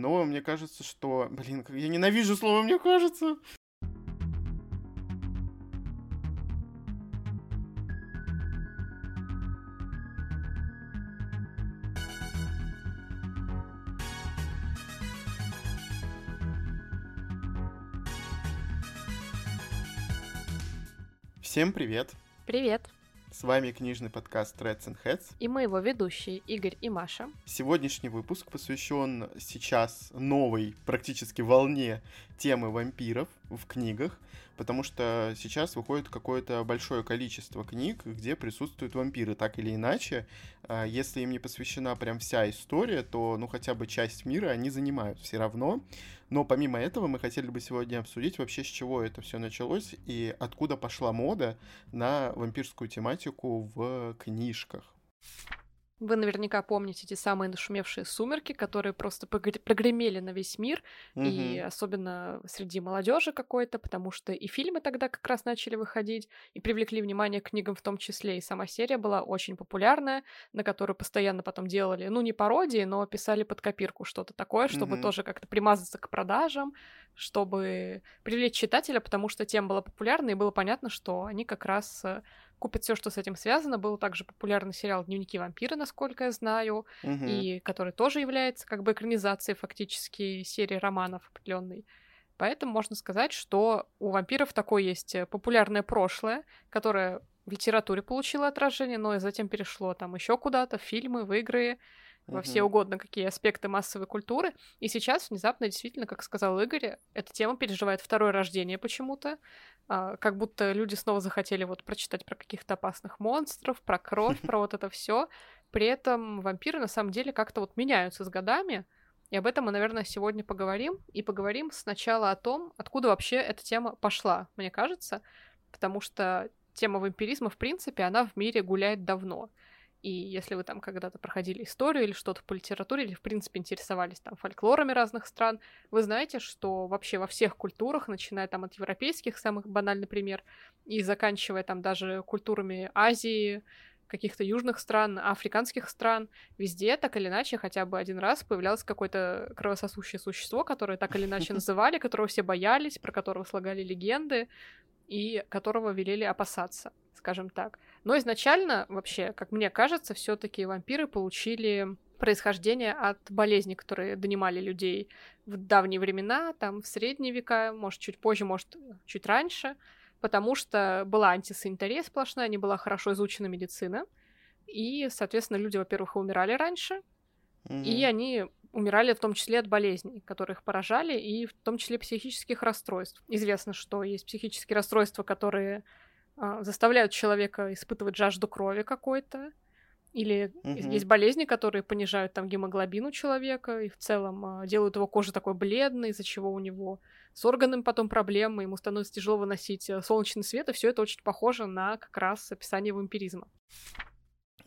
но мне кажется, что... Блин, я ненавижу слово «мне кажется». Всем привет! Привет! С вами книжный подкаст Reds and Heads. И мы его ведущие Игорь и Маша. Сегодняшний выпуск посвящен сейчас новой практически волне темы вампиров в книгах потому что сейчас выходит какое-то большое количество книг, где присутствуют вампиры, так или иначе. А, если им не посвящена прям вся история, то, ну, хотя бы часть мира они занимают все равно. Но помимо этого мы хотели бы сегодня обсудить вообще, с чего это все началось и откуда пошла мода на вампирскую тематику в книжках. Вы наверняка помните эти самые нашумевшие сумерки, которые просто прогремели на весь мир, угу. и особенно среди молодежи какой-то, потому что и фильмы тогда как раз начали выходить, и привлекли внимание к книгам в том числе, и сама серия была очень популярная, на которую постоянно потом делали, ну, не пародии, но писали под копирку что-то такое, чтобы угу. тоже как-то примазаться к продажам, чтобы привлечь читателя, потому что тема была популярна, и было понятно, что они как раз э, купят все, что с этим связано. Был также популярный сериал «Дневники вампира», насколько я знаю, угу. и который тоже является как бы экранизацией фактически серии романов определенной. Поэтому можно сказать, что у вампиров такое есть э, популярное прошлое, которое в литературе получило отражение, но и затем перешло там еще куда-то, в фильмы, в игры, во все угодно какие аспекты массовой культуры. И сейчас внезапно, действительно, как сказал Игорь, эта тема переживает второе рождение почему-то. А, как будто люди снова захотели вот прочитать про каких-то опасных монстров, про кровь, про вот это все. При этом вампиры на самом деле как-то вот меняются с годами. И об этом мы, наверное, сегодня поговорим. И поговорим сначала о том, откуда вообще эта тема пошла, мне кажется. Потому что тема вампиризма, в принципе, она в мире гуляет давно. И если вы там когда-то проходили историю или что-то по литературе, или, в принципе, интересовались там фольклорами разных стран, вы знаете, что вообще во всех культурах, начиная там от европейских, самых банальный пример, и заканчивая там даже культурами Азии, каких-то южных стран, африканских стран, везде так или иначе хотя бы один раз появлялось какое-то кровососущее существо, которое так или иначе называли, которого все боялись, про которого слагали легенды и которого велели опасаться, скажем так. Но изначально, вообще, как мне кажется, все-таки вампиры получили происхождение от болезней, которые донимали людей в давние времена, там в средние века, может, чуть позже, может, чуть раньше, потому что была антисанитария сплошная, не была хорошо изучена медицина, и, соответственно, люди, во-первых, умирали раньше, mm-hmm. и они умирали в том числе от болезней, которые их поражали, и в том числе психических расстройств. Известно, что есть психические расстройства, которые а, заставляют человека испытывать жажду крови какой-то, или угу. есть болезни, которые понижают там гемоглобин у человека и в целом а, делают его кожу такой бледной, из-за чего у него с органами потом проблемы, ему становится тяжело выносить э, солнечный свет, и все это очень похоже на как раз описание вампиризма.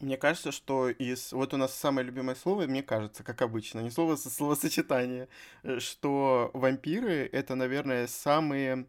Мне кажется, что из... Вот у нас самое любимое слово, мне кажется, как обычно, не слово, а словосочетание, э, что вампиры — это, наверное, самые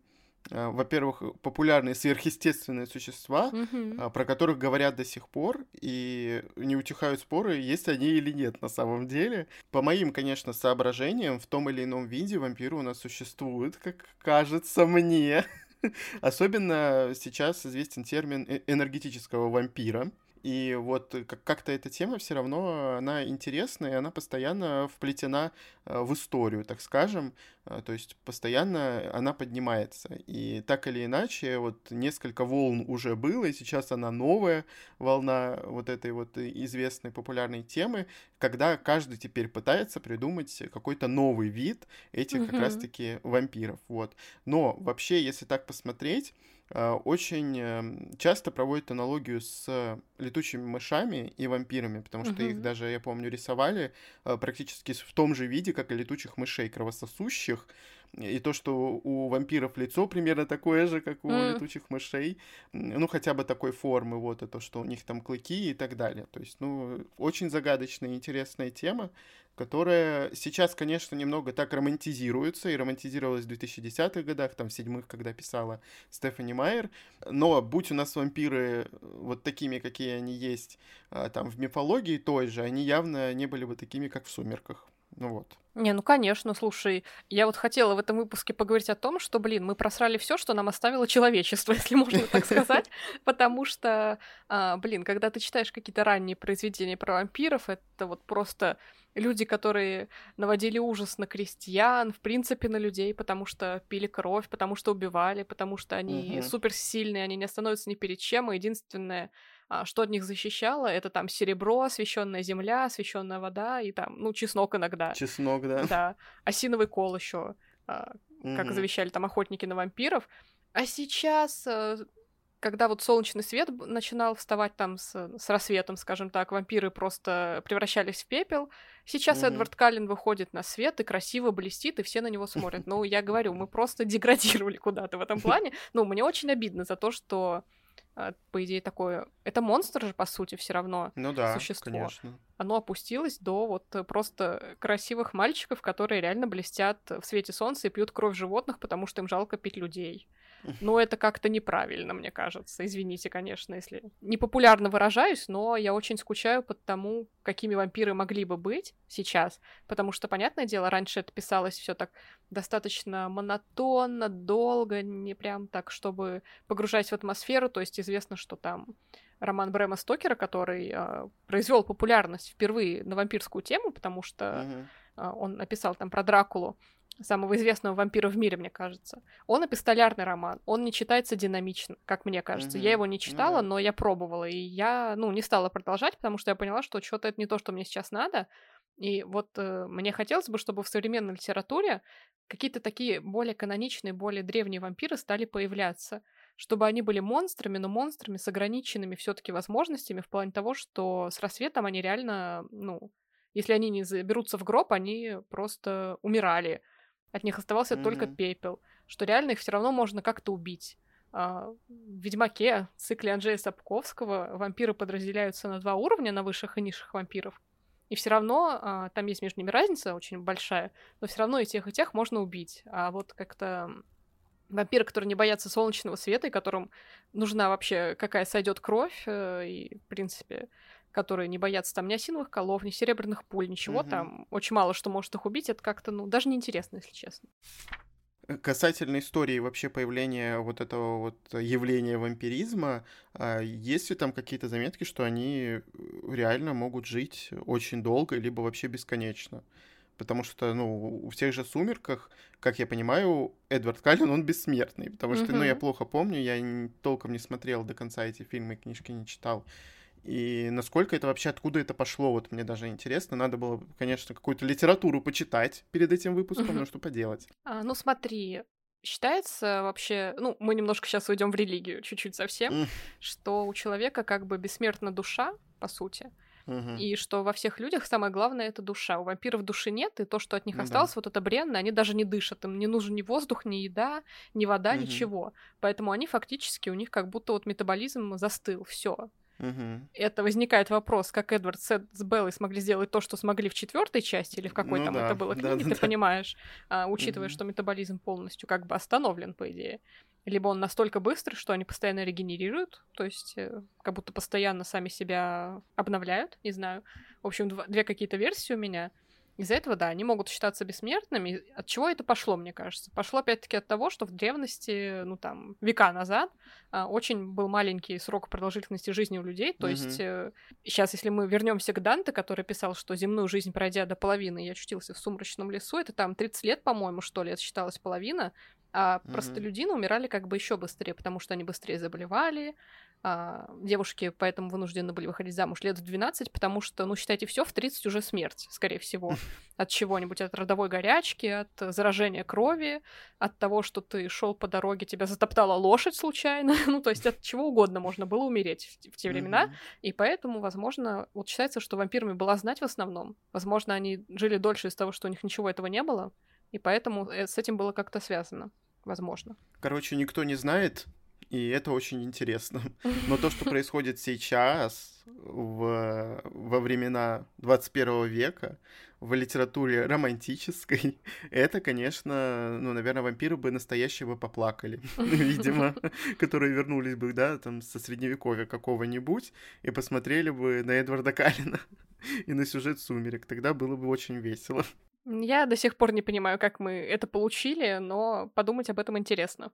а, во-первых, популярные сверхъестественные существа, mm-hmm. про которых говорят до сих пор, и не утихают споры, есть они или нет на самом деле. По моим, конечно, соображениям, в том или ином виде вампиры у нас существуют, как кажется мне. Особенно сейчас известен термин э, энергетического вампира. И вот э, как-то эта тема все равно, она интересная, и она постоянно вплетена э, в историю, так скажем. Э, то есть постоянно она поднимается. И так или иначе, вот несколько волн уже было, и сейчас она новая волна вот этой вот известной популярной темы, когда каждый теперь пытается придумать какой-то новый вид этих как раз-таки вампиров. Вот. Но вообще, если так посмотреть, очень эм, часто проводят аналогию с летучими мышами и вампирами, потому что uh-huh. их даже, я помню, рисовали а, практически в том же виде, как и летучих мышей кровососущих. И то, что у вампиров лицо примерно такое же, как у mm. летучих мышей, ну, хотя бы такой формы, вот, и то, что у них там клыки и так далее. То есть, ну, очень загадочная и интересная тема которая сейчас, конечно, немного так романтизируется, и романтизировалась в 2010-х годах, там, в седьмых, когда писала Стефани Майер, но будь у нас вампиры э, вот такими, какие они есть, а, там, в мифологии той же, они явно не были бы такими, как в «Сумерках». Ну вот. Не, ну конечно, слушай, я вот хотела в этом выпуске поговорить о том, что, блин, мы просрали все, что нам оставило человечество, если можно так сказать, потому что, а, блин, когда ты читаешь какие-то ранние произведения про вампиров, это вот просто люди, которые наводили ужас на крестьян, в принципе, на людей, потому что пили кровь, потому что убивали, потому что они суперсильные, они не остановятся ни перед чем, и единственное, что от них защищало, это там серебро, освещенная земля, освещенная вода и там, ну, чеснок иногда. Чеснок, да. Да. Осиновый кол еще, а, как завещали там охотники на вампиров. А сейчас, э, когда вот солнечный свет начинал вставать там с, с рассветом, скажем так, вампиры просто превращались в пепел. Сейчас mm-hmm. Эдвард Каллен выходит на свет и красиво блестит, и все на него смотрят. Ну, я говорю, мы просто деградировали куда-то в этом плане. Ну, мне очень обидно за то, что а, по идее, такое... Это монстр же, по сути, все равно ну да, существо. конечно. Оно опустилось до вот просто красивых мальчиков, которые реально блестят в свете солнца и пьют кровь животных, потому что им жалко пить людей. Но это как-то неправильно, мне кажется. Извините, конечно, если непопулярно выражаюсь, но я очень скучаю по тому, какими вампиры могли бы быть сейчас. Потому что, понятное дело, раньше это писалось все так достаточно монотонно, долго, не прям так, чтобы погружать в атмосферу. То есть известно, что там роман Брэма Стокера, который э, произвел популярность впервые на вампирскую тему, потому что э, он написал там про Дракулу самого известного вампира в мире, мне кажется. Он эпистолярный роман, он не читается динамично, как мне кажется. Mm-hmm. Я его не читала, mm-hmm. но я пробовала, и я, ну, не стала продолжать, потому что я поняла, что что-то это не то, что мне сейчас надо. И вот э, мне хотелось бы, чтобы в современной литературе какие-то такие более каноничные, более древние вампиры стали появляться, чтобы они были монстрами, но монстрами с ограниченными все-таки возможностями в плане того, что с рассветом они реально, ну, если они не заберутся в гроб, они просто умирали от них оставался mm-hmm. только пепел, что реально их все равно можно как-то убить. А, в Ведьмаке, в цикле Анджея Сапковского, вампиры подразделяются на два уровня, на высших и низших вампиров. И все равно а, там есть между ними разница очень большая, но все равно и тех, и тех можно убить. А вот как-то вампиры, которые не боятся солнечного света, и которым нужна вообще какая сойдет кровь, э, и, в принципе, которые не боятся там ни осиновых колов, ни серебряных пуль, ничего угу. там. Очень мало что может их убить. Это как-то, ну, даже неинтересно, если честно. Э, касательно истории вообще появления вот этого вот явления вампиризма, а, есть ли там какие-то заметки, что они э, реально могут жить очень долго, либо вообще бесконечно? Потому что, ну, в тех же «Сумерках», как я понимаю, Эдвард Каллен, он бессмертный. Потому что, mm-hmm. ну, я плохо помню, я толком не смотрел до конца эти фильмы, книжки не читал. И насколько это вообще, откуда это пошло, вот мне даже интересно. Надо было, конечно, какую-то литературу почитать перед этим выпуском, но что поделать. А, ну смотри, считается вообще, ну, мы немножко сейчас уйдем в религию, чуть-чуть совсем, что у человека как бы бессмертна душа, по сути, Угу. И что во всех людях самое главное это душа. У вампиров души нет, и то, что от них ну, осталось, да. вот это бренно, они даже не дышат. Им не нужен ни воздух, ни еда, ни вода, угу. ничего. Поэтому они фактически, у них как будто вот метаболизм застыл, все. Угу. Это возникает вопрос, как Эдвард с, с Беллой смогли сделать то, что смогли в четвертой части, или в какой ну, там да, это было книге, да, ты да. понимаешь, а, учитывая, угу. что метаболизм полностью как бы остановлен, по идее. Либо он настолько быстрый, что они постоянно регенерируют, то есть э, как будто постоянно сами себя обновляют, не знаю. В общем, два, две какие-то версии у меня. Из-за этого, да, они могут считаться бессмертными. От чего это пошло, мне кажется? Пошло опять-таки от того, что в древности, ну там, века назад, а, очень был маленький срок продолжительности жизни у людей. То mm-hmm. есть э, сейчас, если мы вернемся к Данте, который писал, что земную жизнь пройдя до половины, я очутился в сумрачном лесу, это там 30 лет, по-моему, что ли, это считалось половина. А mm-hmm. простолюдины умирали как бы еще быстрее, потому что они быстрее заболевали, а, девушки поэтому вынуждены были выходить замуж лет в 12, потому что, ну, считайте, все в 30 уже смерть, скорее всего. От чего-нибудь, от родовой горячки, от заражения крови, от того, что ты шел по дороге, тебя затоптала лошадь случайно. ну, то есть от чего угодно можно было умереть в, в те времена. И поэтому, возможно, вот считается, что вампирами была знать в основном. Возможно, они жили дольше из-за того, что у них ничего этого не было. И поэтому э, с этим было как-то связано. Возможно. Короче, никто не знает, и это очень интересно. Но то, что происходит сейчас, в, во времена 21 века, в литературе романтической, это, конечно, ну, наверное, вампиры бы настоящие бы поплакали, видимо, которые вернулись бы, да, там, со средневековья какого-нибудь и посмотрели бы на Эдварда Калина и на сюжет «Сумерек». Тогда было бы очень весело. Я до сих пор не понимаю, как мы это получили, но подумать об этом интересно.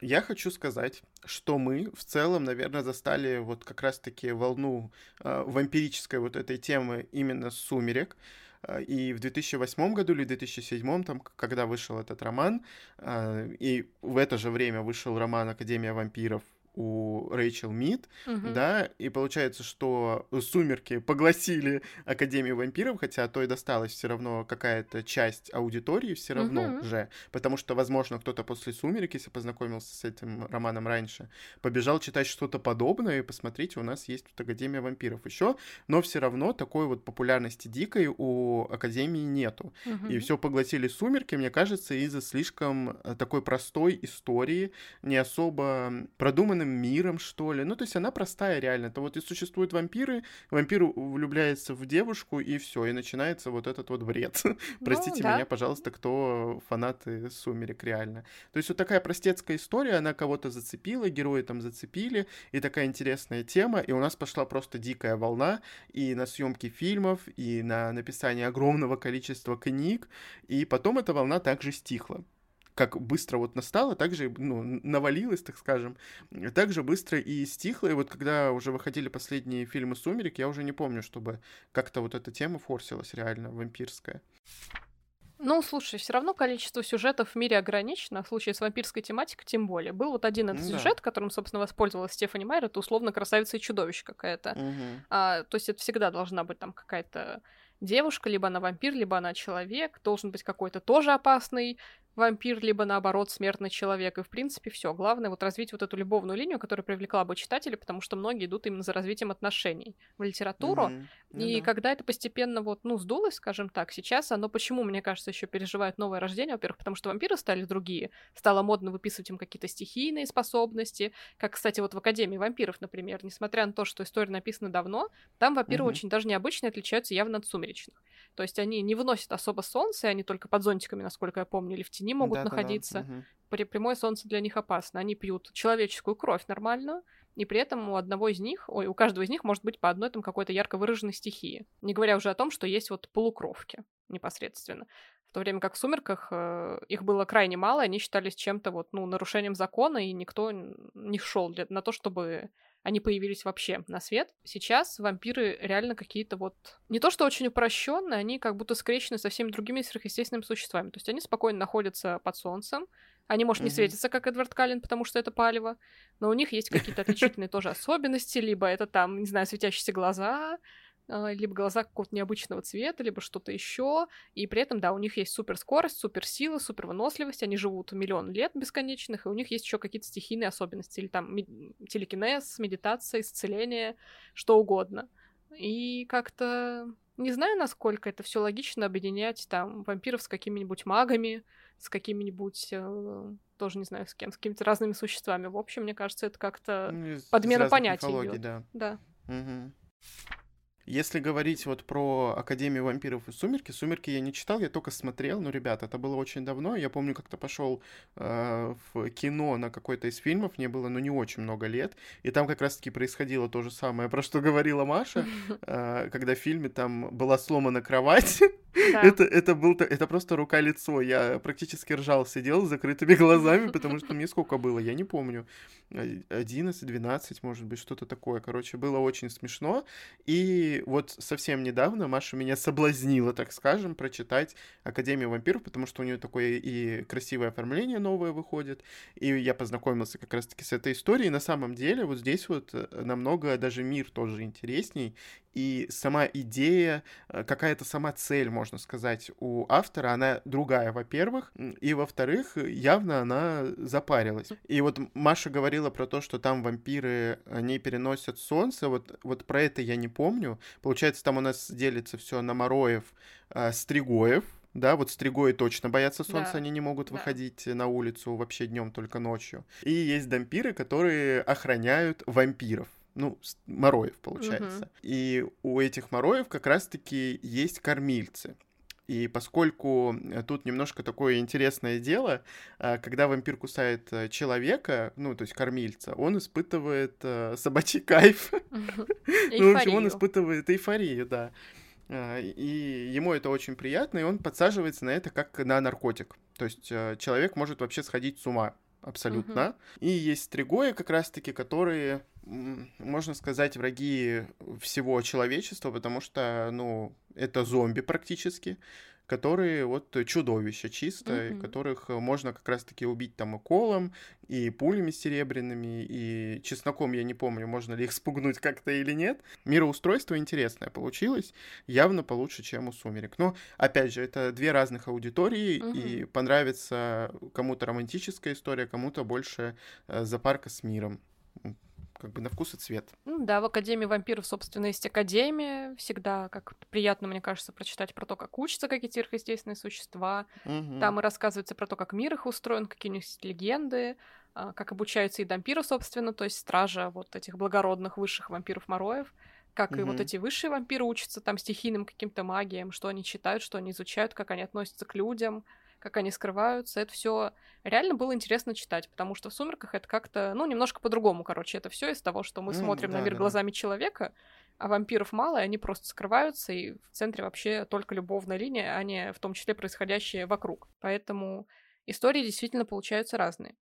Я хочу сказать, что мы в целом, наверное, застали вот как раз-таки волну э, вампирической вот этой темы именно с «Сумерек». А, и в 2008 году или 2007, там, когда вышел этот роман, э, и в это же время вышел роман «Академия вампиров», у Рэйчел Мид, угу. да, и получается, что «Сумерки» погласили Академию вампиров, хотя то и досталась все равно какая-то часть аудитории все равно угу. же, потому что, возможно, кто-то после «Сумерек», если познакомился с этим романом раньше, побежал читать что-то подобное, и посмотрите, у нас есть тут Академия вампиров еще, но все равно такой вот популярности дикой у Академии нету. Угу. И все поглотили «Сумерки», мне кажется, из-за слишком э, такой простой истории, не особо продуманным миром, что ли. Ну, то есть она простая реально. Это вот и существуют вампиры, вампир влюбляется в девушку, и все, и начинается вот этот вот бред. Ну, Простите да. меня, пожалуйста, кто фанаты «Сумерек» реально. То есть вот такая простецкая история, она кого-то зацепила, герои там зацепили, и такая интересная тема, и у нас пошла просто дикая волна и на съемки фильмов, и на написание огромного количества книг, и потом эта волна также стихла как быстро вот настало, так же ну, навалилось, так скажем, так же быстро и стихло. И вот когда уже выходили последние фильмы «Сумерек», я уже не помню, чтобы как-то вот эта тема форсилась реально, вампирская. Ну, слушай, все равно количество сюжетов в мире ограничено, в случае с вампирской тематикой тем более. Был вот один этот да. сюжет, которым, собственно, воспользовалась Стефани Майер, это условно красавица и чудовище какая-то. Угу. А, то есть это всегда должна быть там какая-то девушка, либо она вампир, либо она человек, должен быть какой-то тоже опасный вампир, либо наоборот смертный человек. И в принципе все. Главное вот развить вот эту любовную линию, которая привлекла бы читателей, потому что многие идут именно за развитием отношений в литературу. Mm-hmm. Ну, и да. когда это постепенно вот, ну, сдулось, скажем так, сейчас оно почему, мне кажется, еще переживает новое рождение? Во-первых, потому что вампиры стали другие. Стало модно выписывать им какие-то стихийные способности. Как, кстати, вот в Академии вампиров, например, несмотря на то, что история написана давно, там вампиры mm-hmm. очень даже необычные, отличаются явно от сумеречных. То есть они не выносят особо солнце, они только под зонтиками, насколько я помню, или в тени могут да, находиться. Да, да. Прямое солнце для них опасно. Они пьют человеческую кровь нормальную, и при этом у одного из них, ой, у каждого из них может быть по одной там какой-то ярко выраженной стихии. Не говоря уже о том, что есть вот полукровки непосредственно. В то время как в «Сумерках» э, их было крайне мало, они считались чем-то вот, ну, нарушением закона, и никто не шел на то, чтобы они появились вообще на свет. Сейчас вампиры реально какие-то вот... Не то, что очень упрощенные, они как будто скрещены со всеми другими сверхъестественными существами. То есть они спокойно находятся под солнцем, они, может, не светятся, как Эдвард Каллен, потому что это палево, но у них есть какие-то отличительные тоже особенности, либо это там, не знаю, светящиеся глаза, либо глаза какого-то необычного цвета, либо что-то еще. И при этом, да, у них есть суперскорость, суперсила, супервыносливость, они живут миллион лет бесконечных, и у них есть еще какие-то стихийные особенности, или там телекинез, медитация, исцеление, что угодно. И как-то не знаю, насколько это все логично объединять там вампиров с какими-нибудь магами, с какими-нибудь э, тоже не знаю с кем, с какими-то разными существами. В общем, мне кажется, это как-то ну, подмена понятий идет. Да. да. Угу. Если говорить вот про Академию вампиров и Сумерки, Сумерки я не читал, я только смотрел, но, ребята, это было очень давно. Я помню, как-то пошел э, в кино на какой-то из фильмов, мне было, ну, не очень много лет, и там как раз-таки происходило то же самое, про что говорила Маша, э, когда в фильме там была сломана кровать, это, это, был, это просто рука-лицо. Я практически ржал, сидел с закрытыми глазами, потому что мне сколько было, я не помню. 11-12, может быть, что-то такое. Короче, было очень смешно. И вот совсем недавно Маша меня соблазнила, так скажем, прочитать Академию вампиров, потому что у нее такое и красивое оформление новое выходит. И я познакомился как раз-таки с этой историей. На самом деле вот здесь вот э, намного даже мир тоже интересней и сама идея, э, какая-то сама цель, можно сказать, у автора, она другая, во-первых, и, во-вторых, явно она запарилась. И вот Маша говорила про то, что там вампиры, они переносят солнце, вот, вот про это я не помню. Получается, там у нас делится все на Мороев, э, Стригоев, да, вот стригои точно боятся солнца, да. они не могут да. выходить на улицу вообще днем, только ночью. И есть дампиры, которые охраняют вампиров ну, мороев, получается. Угу. И у этих мороев как раз-таки есть кормильцы. И поскольку э, тут немножко такое интересное дело, э, когда вампир кусает э, человека, ну, то есть кормильца, он испытывает собачий кайф. Ну, в общем, он испытывает эйфорию, да. И ему это очень приятно, и он подсаживается на это как на наркотик. То есть человек может вообще сходить с ума абсолютно. Uh-huh. И есть стригои как раз-таки, которые, можно сказать, враги всего человечества, потому что, ну, это зомби практически которые вот чудовища чисто, mm-hmm. которых можно как раз-таки убить там и колом, и пулями серебряными, и чесноком, я не помню, можно ли их спугнуть как-то или нет. Мироустройство интересное получилось, явно получше, чем у «Сумерек». Но, опять же, это две разных аудитории, mm-hmm. и понравится кому-то романтическая история, кому-то больше э, запарка с миром как бы на вкус и цвет. Ну, да, в Академии вампиров, собственно, есть Академия. Всегда как приятно, мне кажется, прочитать про то, как учатся какие-то сверхъестественные существа. Угу. Там и рассказывается про то, как мир их устроен, какие у них есть легенды, а, как обучаются и дампиры, собственно, то есть стража вот этих благородных высших вампиров-мороев как mm и вот эти высшие вампиры учатся там стихийным каким-то магиям, что они читают, что они изучают, как они относятся к людям, как они скрываются. Это все реально было интересно читать, потому что в «Сумерках» это как-то, ну, немножко по-другому, короче. Это все из того, что мы mm, смотрим да, на мир да. глазами человека, а вампиров мало, и они просто скрываются, и в центре вообще только любовная линия, а не в том числе происходящее вокруг. Поэтому истории действительно получаются разные.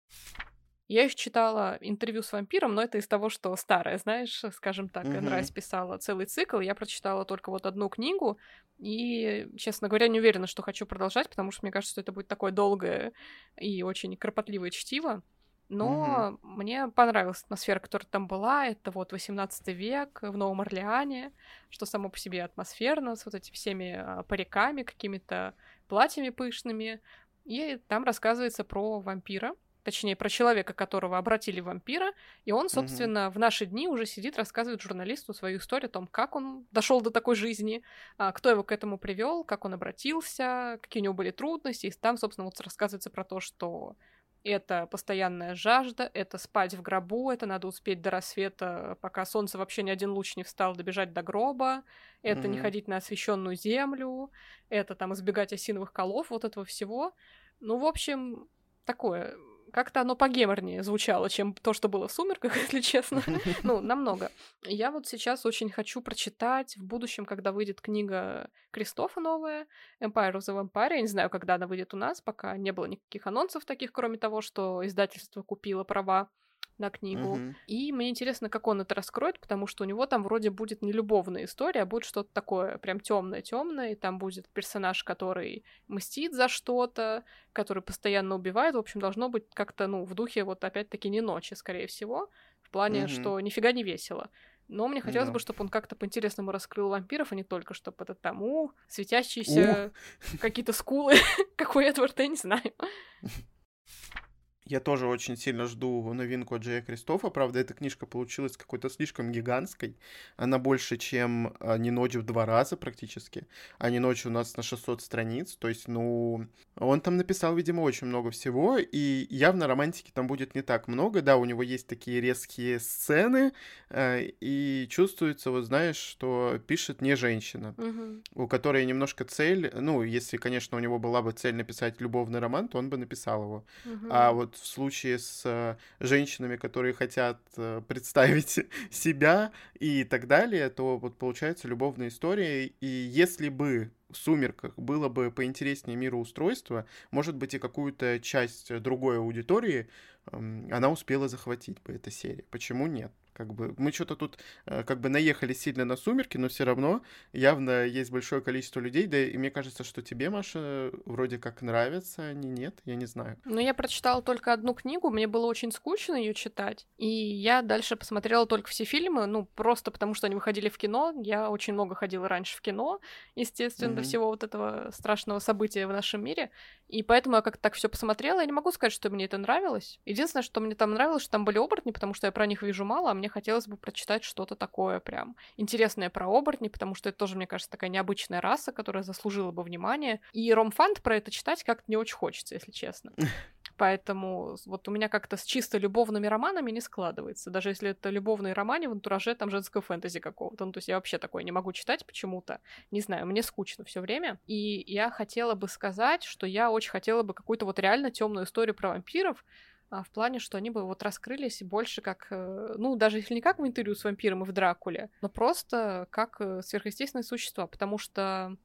Я их читала интервью с вампиром, но это из того, что старое, знаешь, скажем так. Mm-hmm. Энрайс писала целый цикл, я прочитала только вот одну книгу, и, честно говоря, не уверена, что хочу продолжать, потому что мне кажется, что это будет такое долгое и очень кропотливое чтиво. Но mm-hmm. мне понравилась атмосфера, которая там была. Это вот 18 век в Новом Орлеане, что само по себе атмосферно, с вот этими всеми а, париками, какими-то платьями пышными. И там рассказывается про вампира, точнее, про человека, которого обратили в вампира, и он, собственно, mm-hmm. в наши дни уже сидит, рассказывает журналисту свою историю о том, как он дошел до такой жизни, а, кто его к этому привел, как он обратился, какие у него были трудности, и там, собственно, вот рассказывается про то, что это постоянная жажда, это спать в гробу, это надо успеть до рассвета, пока солнце вообще ни один луч не встал, добежать до гроба, это mm-hmm. не ходить на освещенную землю, это там избегать осиновых колов, вот этого всего. Ну, в общем, такое как-то оно погеморнее звучало, чем то, что было в «Сумерках», если честно. ну, намного. Я вот сейчас очень хочу прочитать в будущем, когда выйдет книга Кристофа новая, «Empire of the Vampire». Я не знаю, когда она выйдет у нас, пока не было никаких анонсов таких, кроме того, что издательство купило права на книгу. Uh-huh. И мне интересно, как он это раскроет, потому что у него там вроде будет не любовная история, а будет что-то такое прям темное, темное, и там будет персонаж, который мстит за что-то, который постоянно убивает. В общем, должно быть как-то, ну, в духе вот опять-таки не ночи, скорее всего, в плане, uh-huh. что нифига не весело. Но мне хотелось да. бы, чтобы он как-то по-интересному раскрыл вампиров, а не только, чтобы это там, у, светящиеся какие-то скулы, какой Эдвард, я не знаю. Я тоже очень сильно жду новинку от Джея Кристофа. Правда, эта книжка получилась какой-то слишком гигантской. Она больше, чем а, «Не ночь» в два раза практически. А «Не ночь» у нас на 600 страниц. То есть, ну, он там написал, видимо, очень много всего. И явно романтики там будет не так много. Да, у него есть такие резкие сцены. А, и чувствуется, вот знаешь, что пишет не женщина, угу. у которой немножко цель... Ну, если, конечно, у него была бы цель написать любовный роман, то он бы написал его. Угу. А вот в случае с э, женщинами, которые хотят э, представить себя и так далее, то вот получается любовная история. И если бы в «Сумерках» было бы поинтереснее мироустройство, может быть, и какую-то часть другой аудитории она успела захватить бы эта серия. Почему нет? Как бы мы что-то тут э, как бы наехали сильно на сумерки, но все равно явно есть большое количество людей, да и мне кажется, что тебе, Маша, вроде как нравятся они, нет, я не знаю. Ну, я прочитала только одну книгу, мне было очень скучно ее читать, и я дальше посмотрела только все фильмы, ну, просто потому что они выходили в кино, я очень много ходила раньше в кино, естественно, mm-hmm. до всего вот этого страшного события в нашем мире, и поэтому я как-то так все посмотрела, я не могу сказать, что мне это нравилось. Единственное, что мне там нравилось, что там были оборотни, потому что я про них вижу мало, а мне мне хотелось бы прочитать что-то такое прям интересное про оборотни, потому что это тоже, мне кажется, такая необычная раса, которая заслужила бы внимание. И ромфант про это читать как-то не очень хочется, если честно. Поэтому вот у меня как-то с чисто любовными романами не складывается. Даже если это любовные романы в антураже там женского фэнтези какого-то. Ну, то есть я вообще такое не могу читать почему-то. Не знаю, мне скучно все время. И я хотела бы сказать, что я очень хотела бы какую-то вот реально темную историю про вампиров, в плане, что они бы вот раскрылись больше как, э, ну, даже если не как в интервью с вампиром и в Дракуле, но просто как э, сверхъестественные существа, потому что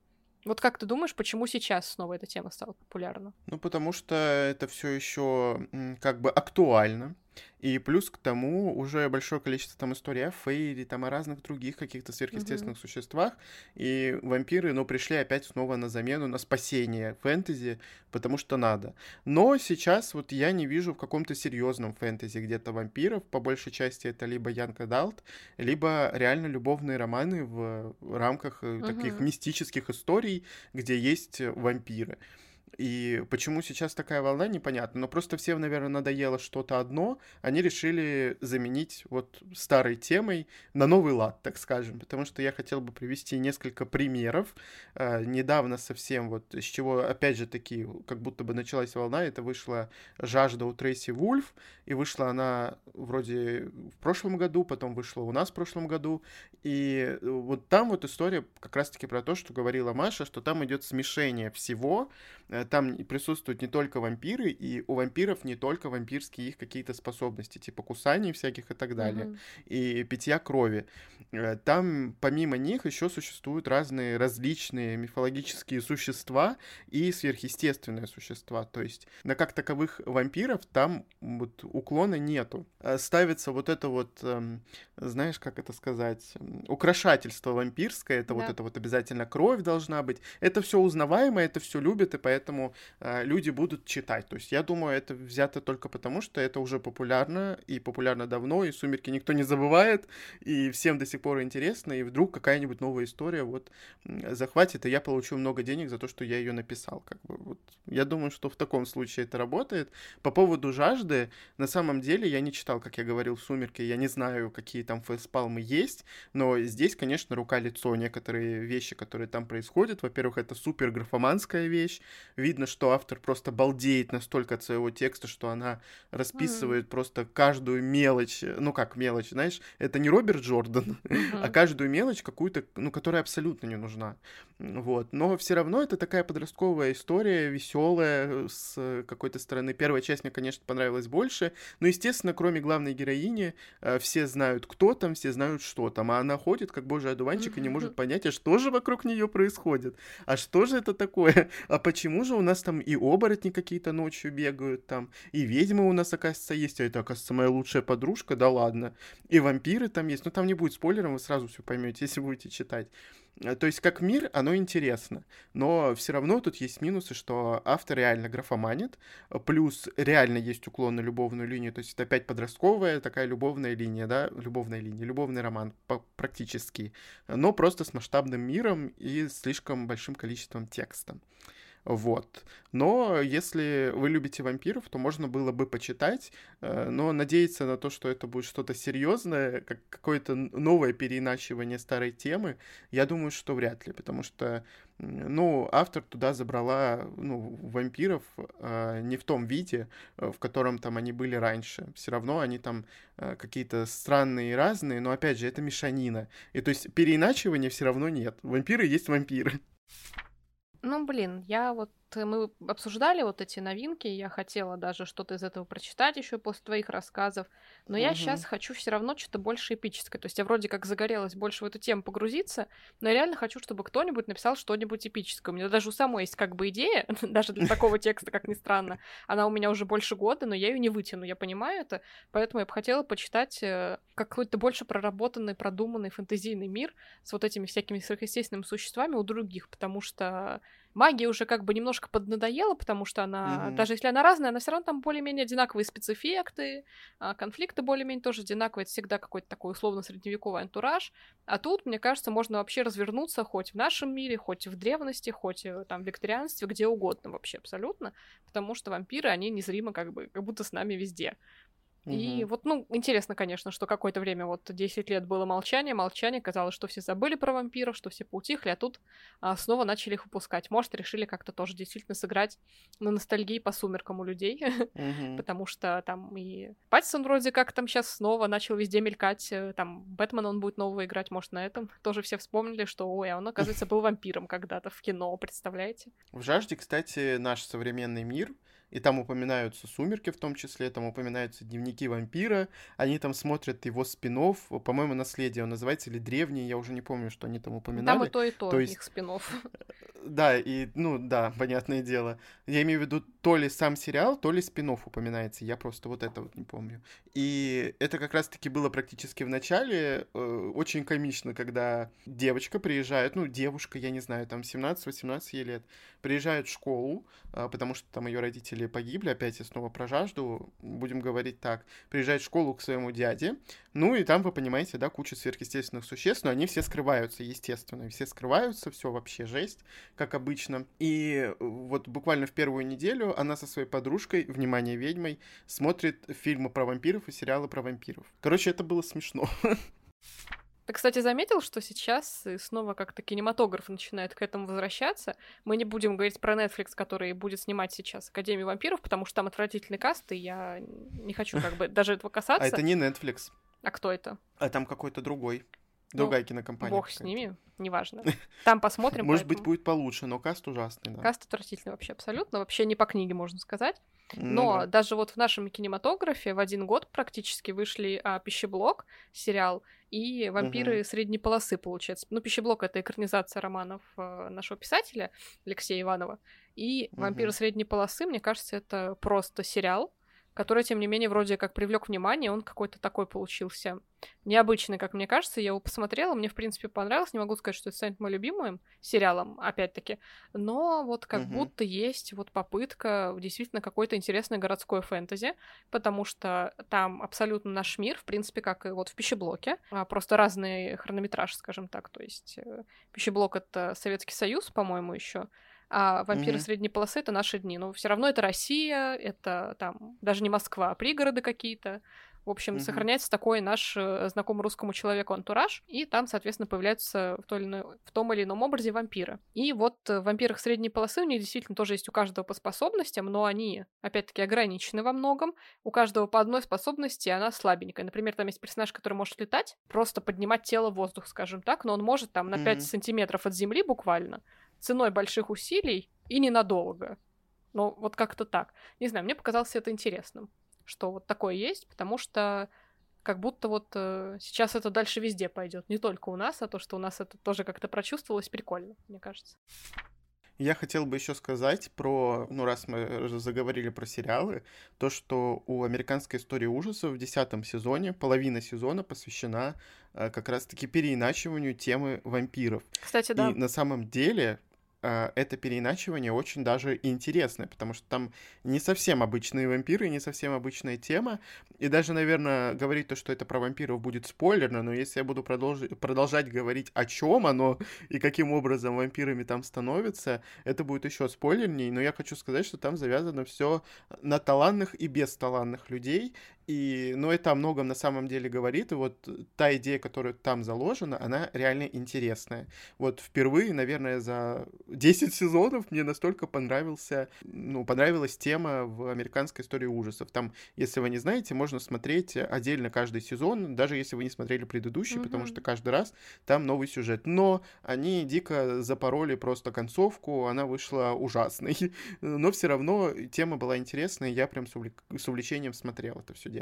вот как ты думаешь, почему сейчас снова эта тема стала популярна? Ну, потому что это все еще как бы актуально. И плюс к тому уже большое количество там историй о Фейре, там о разных других каких-то сверхъестественных mm-hmm. существах. И вампиры, ну, пришли опять снова на замену, на спасение фэнтези, потому что надо. Но сейчас вот я не вижу в каком-то серьезном фэнтези где-то вампиров. По большей части это либо Янка Далт, либо реально любовные романы в рамках mm-hmm. таких мистических историй, где есть вампиры. И почему сейчас такая волна, непонятно. Но просто всем, наверное, надоело что-то одно. Они решили заменить вот старой темой на новый лад, так скажем. Потому что я хотел бы привести несколько примеров. Э, недавно совсем вот с чего, опять же таки, как будто бы началась волна, это вышла «Жажда» у Трейси Вульф. И вышла она вроде в прошлом году, потом вышла у нас в прошлом году. И вот там вот история как раз-таки про то, что говорила Маша, что там идет смешение всего, Э, там присутствуют не только вампиры, и у вампиров не только вампирские их какие-то способности, типа кусаний всяких и так далее, mm-hmm. и питья крови. Э, там помимо них еще существуют разные различные мифологические существа и сверхъестественные существа. То есть на как таковых вампиров там вот уклона нету. Э, ставится вот это вот, эм, знаешь, как это сказать, украшательство вампирское, это да. вот это вот обязательно кровь должна быть. Это все узнаваемо, это все любят, и поэтому поэтому э, люди будут читать. То есть я думаю, это взято только потому, что это уже популярно, и популярно давно, и «Сумерки» никто не забывает, и всем до сих пор интересно, и вдруг какая-нибудь новая история вот захватит, и я получу много денег за то, что я ее написал. Как бы, вот. Я думаю, что в таком случае это работает. По поводу «Жажды», на самом деле я не читал, как я говорил, «Сумерки», я не знаю, какие там фейспалмы есть, но здесь, конечно, рука-лицо, некоторые вещи, которые там происходят. Во-первых, это супер графоманская вещь, видно, что автор просто балдеет настолько от своего текста, что она расписывает mm-hmm. просто каждую мелочь, ну как мелочь, знаешь, это не Роберт Джордан, mm-hmm. а каждую мелочь какую-то, ну, которая абсолютно не нужна. Вот. Но все равно это такая подростковая история, веселая, с какой-то стороны. Первая часть мне, конечно, понравилась больше, но, естественно, кроме главной героини, э, все знают, кто там, все знают, что там, а она ходит, как божий одуванчик, и не может понять, а что же вокруг нее происходит, а что же это такое, а почему же у нас там и оборотни какие-то ночью бегают там, и ведьмы у нас, оказывается, есть, а это, оказывается, моя лучшая подружка, да ладно, и вампиры там есть, ну там не будет спойлером, вы сразу все поймете, если будете читать. Э, то есть как мир, оно интересно, но все равно тут есть минусы, что автор реально графоманит, плюс реально есть уклон на любовную линию, то есть это опять подростковая такая любовная линия, да, любовная линия, любовный роман практически, но просто с масштабным миром и слишком большим количеством текста. Вот. Но если вы любите вампиров, то можно было бы почитать, э, но надеяться на то, что это будет что-то серьезное, как какое-то новое переиначивание старой темы, я думаю, что вряд ли, потому что, ну, автор туда забрала, ну, вампиров э, не в том виде, э, в котором там они были раньше. Все равно они там какие-то странные и разные, но, опять же, это мешанина. И то есть переиначивания все равно нет. Вампиры есть вампиры. Ну, блин, я вот мы обсуждали вот эти новинки, я хотела даже что-то из этого прочитать еще после твоих рассказов, но угу. я сейчас хочу все равно что-то больше эпическое. То есть я вроде как загорелась больше в эту тему погрузиться, но я реально хочу, чтобы кто-нибудь написал что-нибудь эпическое. У меня даже у самой есть как бы идея, даже для такого текста, как ни странно. Она у меня уже больше года, но я ее не вытяну, я понимаю это, поэтому я бы хотела почитать э, какой-то больше проработанный, продуманный фэнтезийный мир с вот этими всякими сверхъестественными существами у других, потому что магия уже как бы немножко поднадоела, потому что она, mm-hmm. даже если она разная, она все равно там более-менее одинаковые спецэффекты, а конфликты более-менее тоже одинаковые, это всегда какой-то такой условно-средневековый антураж. А тут, мне кажется, можно вообще развернуться хоть в нашем мире, хоть в древности, хоть э, там в викторианстве, где угодно вообще абсолютно, потому что вампиры, они незримо как бы, как будто с нами везде. Угу. И вот, ну, интересно, конечно, что какое-то время, вот 10 лет было молчание, молчание, казалось, что все забыли про вампиров, что все поутихли, а тут а, снова начали их выпускать. Может, решили как-то тоже действительно сыграть на ностальгии по сумеркам у людей, угу. потому что там и Паттисон вроде как там сейчас снова начал везде мелькать, э, там Бэтмен он будет нового играть, может, на этом тоже все вспомнили, что, ой, а он, оказывается, был вампиром когда-то в кино, представляете? В «Жажде», кстати, наш современный мир — и там упоминаются «Сумерки» в том числе, там упоминаются «Дневники вампира», они там смотрят его спин по-моему, «Наследие» он называется, или «Древний», я уже не помню, что они там упоминали. Там и то, и то, то есть... их спин Да, и, ну, да, понятное дело. Я имею в виду, то ли сам сериал, то ли спин упоминается, я просто вот это вот не помню. И это как раз-таки было практически в начале, э, очень комично, когда девочка приезжает, ну, девушка, я не знаю, там 17-18 ей лет, приезжает в школу, э, потому что там ее родители погибли, опять я снова про жажду, будем говорить так, приезжает в школу к своему дяде, ну, и там, вы понимаете, да, куча сверхъестественных существ, но они все скрываются, естественно, все скрываются, все вообще жесть, как обычно. И вот буквально в первую неделю она со своей подружкой, внимание, ведьмой, смотрит фильмы про вампиров и сериалы про вампиров. Короче, это было смешно. Ты, кстати, заметил, что сейчас снова как-то кинематограф начинает к этому возвращаться. Мы не будем говорить про Netflix, который будет снимать сейчас Академию вампиров, потому что там отвратительный каст, и я не хочу как бы даже этого касаться. А это не Netflix. А кто это? А там какой-то другой. Другая ну, кинокомпания. Бог с ними, неважно. Там посмотрим. Может быть, будет получше, но каст ужасный, да. Каст отвратительный вообще абсолютно. Вообще не по книге, можно сказать. Но даже вот в нашем кинематографе в один год практически вышли а, «Пищеблок», сериал, и «Вампиры средней полосы», получается. Ну, «Пищеблок» — это экранизация романов э, нашего писателя Алексея Иванова. И «Вампиры средней полосы», мне кажется, это просто сериал, который, тем не менее, вроде как привлек внимание, он какой-то такой получился необычный, как мне кажется. Я его посмотрела, мне, в принципе, понравилось. Не могу сказать, что это станет моим любимым сериалом, опять-таки. Но вот как угу. будто есть вот попытка действительно какой-то интересной городской фэнтези, потому что там абсолютно наш мир, в принципе, как и вот в пищеблоке, а просто разный хронометраж, скажем так. То есть э, пищеблок — это Советский Союз, по-моему, еще а вампиры mm-hmm. средней полосы это наши дни. Но все равно это Россия, это там даже не Москва, а пригороды какие-то. В общем, mm-hmm. сохраняется такой наш э, знакомый русскому человеку антураж, и там, соответственно, появляются в, той или иной, в том или ином образе вампиры. И вот в вампирах средней полосы у них действительно тоже есть у каждого по способностям, но они, опять-таки, ограничены во многом. У каждого по одной способности, она слабенькая. Например, там есть персонаж, который может летать, просто поднимать тело в воздух, скажем так, но он может там на mm-hmm. 5 сантиметров от земли буквально ценой больших усилий и ненадолго. Ну, вот как-то так. Не знаю, мне показалось это интересным, что вот такое есть, потому что как будто вот э, сейчас это дальше везде пойдет, не только у нас, а то, что у нас это тоже как-то прочувствовалось, прикольно, мне кажется. Я хотел бы еще сказать про, ну раз мы заговорили про сериалы, то, что у американской истории ужасов в десятом сезоне половина сезона посвящена э, как раз-таки переиначиванию темы вампиров. Кстати, да. И на самом деле это переиначивание очень даже интересное, потому что там не совсем обычные вампиры, не совсем обычная тема, и даже, наверное, говорить то, что это про вампиров будет спойлерно, но если я буду продолж... продолжать говорить, о чем оно и каким образом вампирами там становятся, это будет еще спойлерней, но я хочу сказать, что там завязано все на талантных и бесталанных людей, и, ну, это о многом на самом деле говорит, и вот та идея, которая там заложена, она реально интересная. Вот впервые, наверное, за 10 сезонов мне настолько понравился, ну, понравилась тема в американской истории ужасов. Там, если вы не знаете, можно смотреть отдельно каждый сезон, даже если вы не смотрели предыдущий, mm-hmm. потому что каждый раз там новый сюжет. Но они дико запороли просто концовку, она вышла ужасной. Но все равно тема была интересная, я прям с, увлек... с увлечением смотрел это все дело.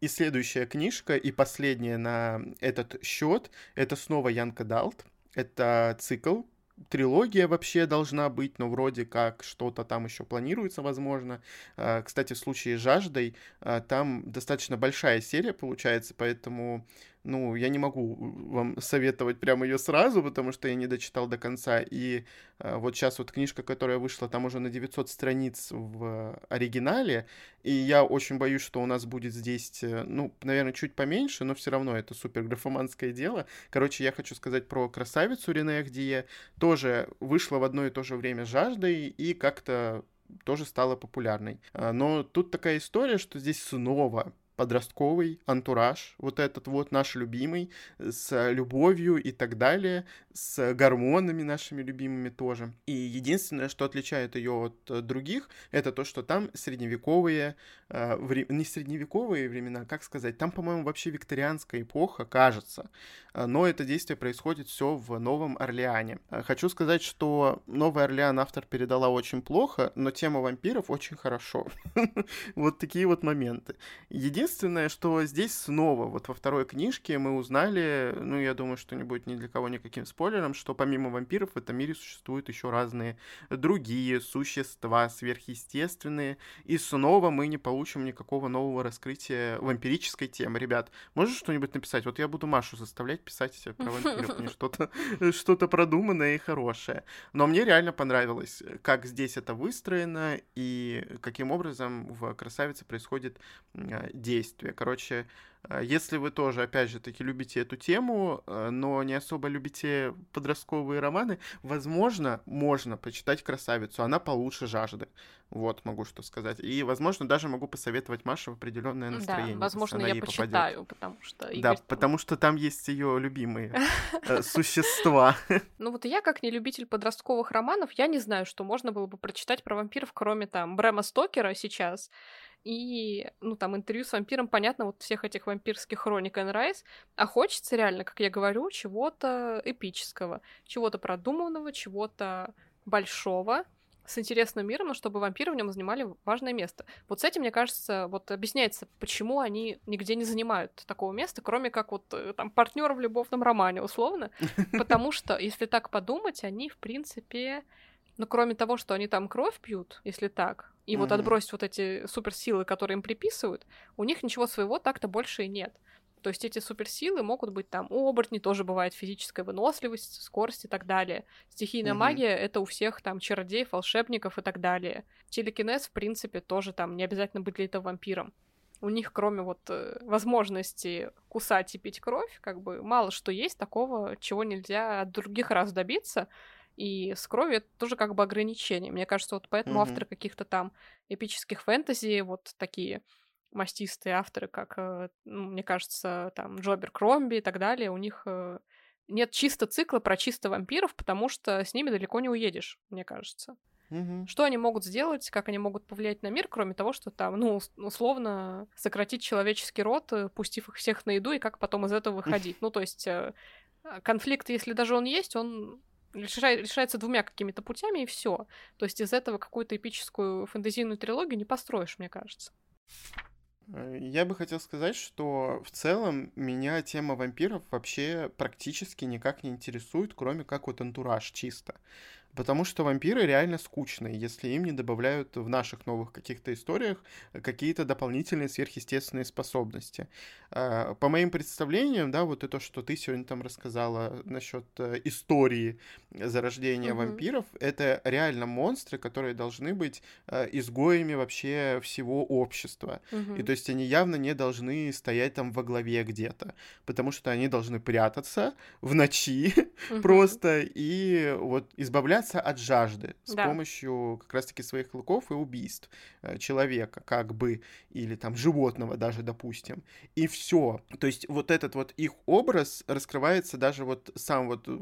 И следующая книжка, и последняя на этот счет, это снова Янка Далт. Это цикл, трилогия вообще должна быть, но вроде как что-то там еще планируется, возможно. А, кстати, в случае с «Жаждой» а, там достаточно большая серия получается, поэтому ну, я не могу вам советовать прямо ее сразу, потому что я не дочитал до конца. И э, вот сейчас вот книжка, которая вышла, там уже на 900 страниц в оригинале, и я очень боюсь, что у нас будет здесь, э, ну, наверное, чуть поменьше, но все равно это супер графоманское дело. Короче, я хочу сказать про красавицу Рене Ахдие. Тоже вышла в одно и то же время жаждой, и как-то тоже стала популярной. А, но тут такая история, что здесь снова подростковый антураж, вот этот вот наш любимый, с любовью и так далее, с гормонами нашими любимыми тоже. И единственное, что отличает ее от других, это то, что там средневековые, э, вре... не средневековые времена, как сказать, там, по-моему, вообще викторианская эпоха, кажется, но это действие происходит все в Новом Орлеане. Хочу сказать, что Новый Орлеан автор передала очень плохо, но тема вампиров очень хорошо. Вот такие вот моменты. Единственное, что здесь снова, вот во второй книжке мы узнали, ну, я думаю, что не будет ни для кого никаким спойлером, что помимо вампиров в этом мире существуют еще разные другие существа сверхъестественные, и снова мы не получим никакого нового раскрытия вампирической темы. Ребят, можешь что-нибудь написать? Вот я буду Машу заставлять писать про вампиров, мне что-то что продуманное и хорошее. Но мне реально понравилось, как здесь это выстроено и каким образом в «Красавице» происходит а, действие. Короче, а, если вы тоже, опять же таки, любите эту тему, а, но не особо любите подростковые романы, возможно, можно почитать «Красавицу», она получше «Жажды». Вот, могу что сказать. И, возможно, даже могу посоветовать Маше в определенное настроение. Да, возможно, я почитаю, попадет. потому что... Игорь... Да, потому что там есть ее любимые э, существа. Ну вот я, как не любитель подростковых романов, я не знаю, что можно было бы прочитать про вампиров, кроме там Брэма Стокера сейчас, и, ну, там, интервью с вампиром, понятно, вот всех этих вампирских хроник Энн Райс, а хочется реально, как я говорю, чего-то эпического, чего-то продуманного, чего-то большого, с интересным миром, но чтобы вампиры в нем занимали важное место. Вот с этим, мне кажется, вот объясняется, почему они нигде не занимают такого места, кроме как вот э, там партнер в любовном романе, условно. Потому что, если так подумать, они, в принципе, ну, кроме того, что они там кровь пьют, если так, и mm-hmm. вот отбросить вот эти суперсилы, которые им приписывают, у них ничего своего так-то больше и нет. То есть эти суперсилы могут быть там у оборотней, тоже бывает физическая выносливость, скорость и так далее. Стихийная mm-hmm. магия — это у всех там чародеев, волшебников и так далее. Телекинез, в принципе, тоже там не обязательно быть для этого вампиром. У них, кроме вот э, возможности кусать и пить кровь, как бы мало что есть такого, чего нельзя от других раз добиться. И с кровью это тоже как бы ограничение. Мне кажется, вот поэтому mm-hmm. авторы каких-то там эпических фэнтези, вот такие мастистые авторы, как, э, ну, мне кажется, там Джобер Кромби и так далее, у них э, нет чисто цикла про чисто вампиров, потому что с ними далеко не уедешь, мне кажется. Угу. Что они могут сделать, как они могут повлиять на мир, кроме того, что там, ну, условно, сократить человеческий род, э, пустив их всех на еду, и как потом из этого выходить. Ну, то есть конфликт, если даже он есть, он решается двумя какими-то путями, и все. То есть из этого какую-то эпическую фэнтезийную трилогию не построишь, мне кажется. Э, я бы хотел сказать, что в целом меня тема вампиров вообще практически никак не интересует, кроме как вот антураж чисто. Потому что вампиры реально скучные, если им не добавляют в наших новых каких-то историях какие-то дополнительные сверхъестественные способности. А, по моим представлениям, да, вот это, что ты сегодня там рассказала насчет э, истории зарождения mm-hmm. вампиров, это реально монстры, которые должны быть э, изгоями вообще всего общества. Mm-hmm. И то есть они явно не должны стоять там во главе где-то, потому что они должны прятаться в ночи mm-hmm. просто и вот избавляться избавляться от жажды с да. помощью как раз-таки своих клыков и убийств э, человека, как бы, или там животного даже, допустим. И все. То есть вот этот вот их образ раскрывается даже вот сам вот э,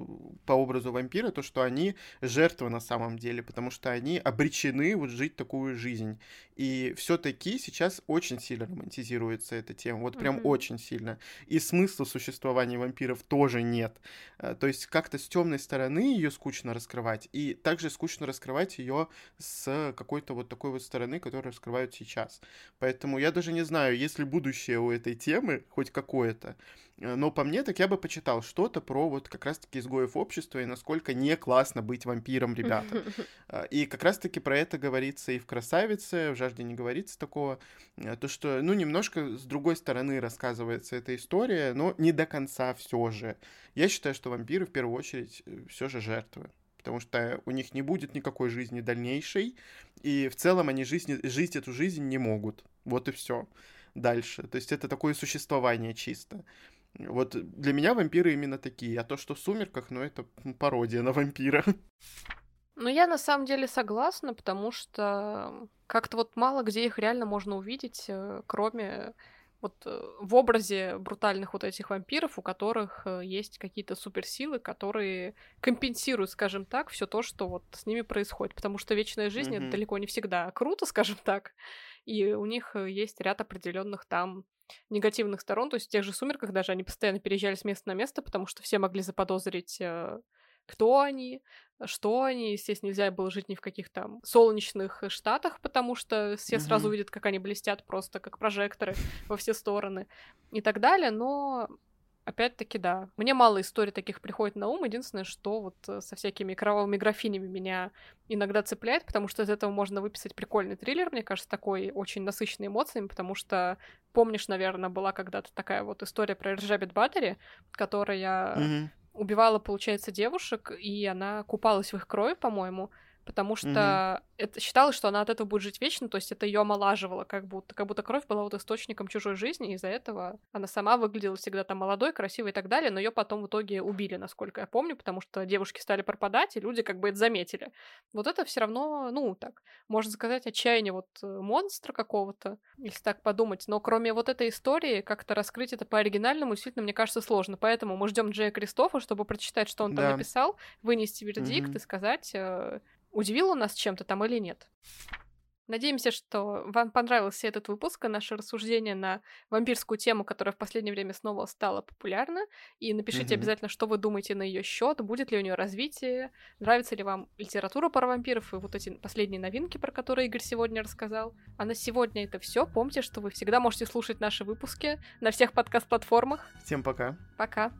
по образу вампира, то, что они жертвы на самом деле, потому что они обречены вот жить такую жизнь. И все-таки сейчас очень сильно романтизируется эта тема, вот прям mm-hmm. очень сильно. И смысла существования вампиров тоже нет. Э, то есть как-то с темной стороны ее скучно раскрывать, и также скучно раскрывать ее с какой-то вот такой вот стороны, которую раскрывают сейчас. Поэтому я даже не знаю, есть ли будущее у этой темы, хоть какое-то. Э, но по мне, так я бы почитал что-то про вот как раз-таки изгоев общества и насколько не классно быть вампиром, ребята. Э, и как раз-таки про это говорится и в «Красавице», в «Жажде не говорится такого». Э, то, что, ну, немножко с другой стороны рассказывается эта история, но не до конца все же. Я считаю, что вампиры в первую очередь все же жертвы потому что у них не будет никакой жизни дальнейшей, и в целом они жизнь, жить эту жизнь не могут. Вот и все дальше. То есть это такое существование чисто. Вот для меня вампиры именно такие, а то, что в «Сумерках», ну, это пародия на вампира. Ну, я на самом деле согласна, потому что как-то вот мало где их реально можно увидеть, э, кроме вот э, в образе брутальных вот этих вампиров, у которых э, есть какие-то суперсилы, которые компенсируют, скажем так, все то, что вот с ними происходит. Потому что вечная жизнь mm-hmm. это далеко не всегда круто, скажем так. И у них э, есть ряд определенных там негативных сторон. То есть в тех же сумерках даже они постоянно переезжали с места на место, потому что все могли заподозрить кто они, что они. Естественно, нельзя было жить ни в каких там солнечных штатах, потому что все mm-hmm. сразу видят, как они блестят просто как прожекторы во все стороны и так далее. Но Опять-таки, да. Мне мало историй таких приходит на ум. Единственное, что вот э, со всякими кровавыми графинями меня иногда цепляет, потому что из этого можно выписать прикольный триллер, мне кажется, такой очень насыщенный эмоциями, потому что, помнишь, наверное, была когда-то такая вот история про Эльжабет Баттери, которая mm-hmm убивала, получается, девушек, и она купалась в их крови, по-моему, потому что mm-hmm. это считалось, что она от этого будет жить вечно, то есть это ее омолаживало, как будто, как будто кровь была вот источником чужой жизни, и из-за этого она сама выглядела всегда там молодой, красивой и так далее, но ее потом в итоге убили, насколько я помню, потому что девушки стали пропадать, и люди как бы это заметили. Вот это все равно, ну, так, можно сказать, отчаяние вот э, монстра какого-то, если так подумать, но кроме вот этой истории, как-то раскрыть это по-оригинальному действительно, мне кажется, сложно, поэтому мы ждем Джея Кристофа, чтобы прочитать, что он да. там написал, вынести вердикт mm-hmm. и сказать, э, удивил он нас чем-то там или нет. Надеемся, что вам понравился этот выпуск и наше рассуждение на вампирскую тему, которая в последнее время снова стала популярна. И напишите mm-hmm. обязательно, что вы думаете на ее счет, будет ли у нее развитие, нравится ли вам литература про вампиров и вот эти последние новинки, про которые Игорь сегодня рассказал. А на сегодня это все. Помните, что вы всегда можете слушать наши выпуски на всех подкаст-платформах. Всем пока. Пока.